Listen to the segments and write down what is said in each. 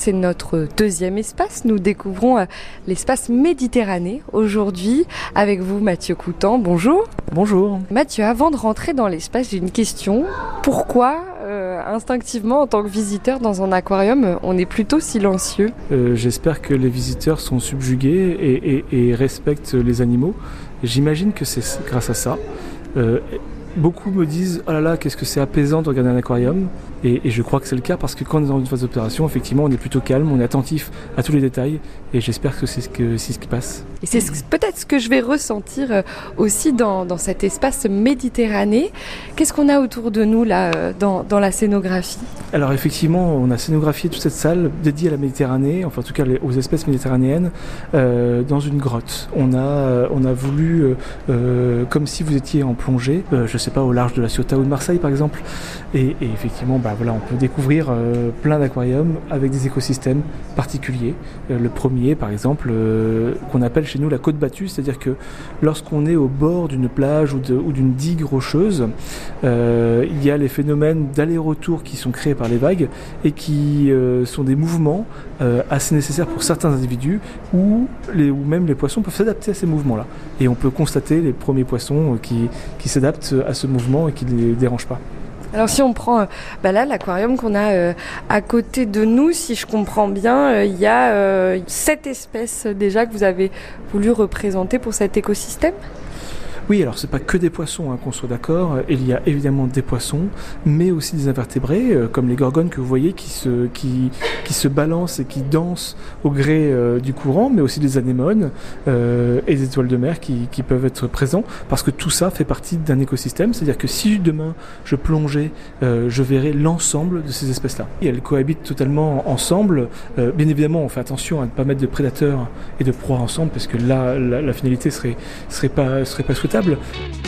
C'est notre deuxième espace. Nous découvrons euh, l'espace Méditerranée aujourd'hui avec vous, Mathieu Coutan. Bonjour. Bonjour. Mathieu, avant de rentrer dans l'espace, j'ai une question. Pourquoi, euh, instinctivement, en tant que visiteur dans un aquarium, on est plutôt silencieux? Euh, J'espère que les visiteurs sont subjugués et, et, et respectent les animaux. J'imagine que c'est grâce à ça. Euh, beaucoup me disent oh là là qu'est-ce que c'est apaisant de regarder un aquarium. Et, et je crois que c'est le cas parce que quand on est dans une phase d'opération effectivement on est plutôt calme on est attentif à tous les détails et j'espère que c'est ce, que, ce qui passe. Et c'est peut-être ce que je vais ressentir euh, aussi dans, dans cet espace méditerranée qu'est-ce qu'on a autour de nous là euh, dans, dans la scénographie? Alors effectivement on a scénographié toute cette salle dédiée à la Méditerranée enfin en tout cas aux espèces méditerranéennes euh, dans une grotte. On a, on a voulu euh, comme si vous étiez en plongée. Je sais pas, au large de la Ciotat ou de Marseille par exemple. Et, effectivement, bah, voilà, on peut découvrir euh, plein d'aquariums avec des écosystèmes particuliers. Euh, le premier, par exemple, euh, qu'on appelle chez nous la côte battue, c'est-à-dire que lorsqu'on est au bord d'une plage ou d'une digue rocheuse, il y a les phénomènes d'aller-retour qui sont créés par les vagues et qui sont des mouvements assez nécessaires pour certains individus ou même les poissons peuvent s'adapter à ces mouvements-là. Et on peut constater les premiers poissons qui, qui s'adaptent ce mouvement et qui ne les dérangent pas. Alors si on prend bah là l'aquarium qu'on a euh, à côté de nous, si je comprends bien, euh, il y a euh, sept espèces déjà que vous avez voulu représenter pour cet écosystème? Oui, alors c'est pas que des poissons, hein, qu'on soit d'accord. Il y a évidemment des poissons, mais aussi des invertébrés, euh, comme les gorgones que vous voyez qui se, qui, qui se balancent et qui dansent au gré euh, du courant, mais aussi des anémones euh, et des étoiles de mer qui, qui, peuvent être présents, parce que tout ça fait partie d'un écosystème. C'est-à-dire que si demain je plongeais, euh, je verrais l'ensemble de ces espèces-là. Et elles cohabitent totalement ensemble. Euh, bien évidemment, on fait attention à ne pas mettre de prédateurs et de proies ensemble, parce que là, la, la finalité serait, serait pas, serait pas souhaitable table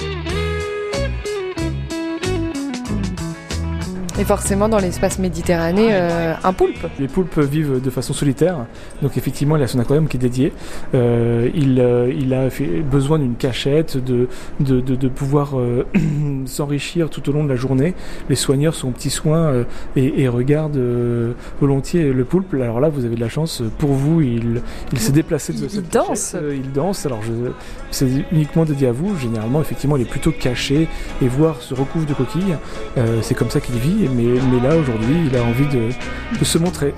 Et forcément, dans l'espace méditerranéen, euh, un poulpe. Les poulpes vivent de façon solitaire, donc effectivement, il a son aquarium qui est dédié. Euh, il, euh, il, a fait besoin d'une cachette, de, de, de, de pouvoir s'enrichir tout au long de la journée. Les soigneurs sont petits soins et, et, regardent volontiers le poulpe. Alors là, vous avez de la chance. Pour vous, il, il s'est déplacé de il, cette il danse. il danse. Alors, c'est uniquement dédié à vous. Généralement, effectivement, il est plutôt caché et voire se recouvre de coquilles. c'est comme ça qu'il vit mais, là aujourd'hui il a envie de, de se montrer.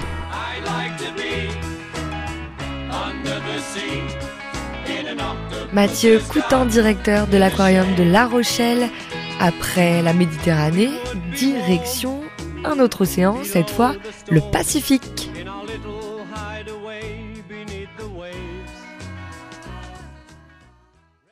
Mathieu Coutan, directeur de l'aquarium de La Rochelle, après la Méditerranée, direction un autre océan, cette fois le Pacifique.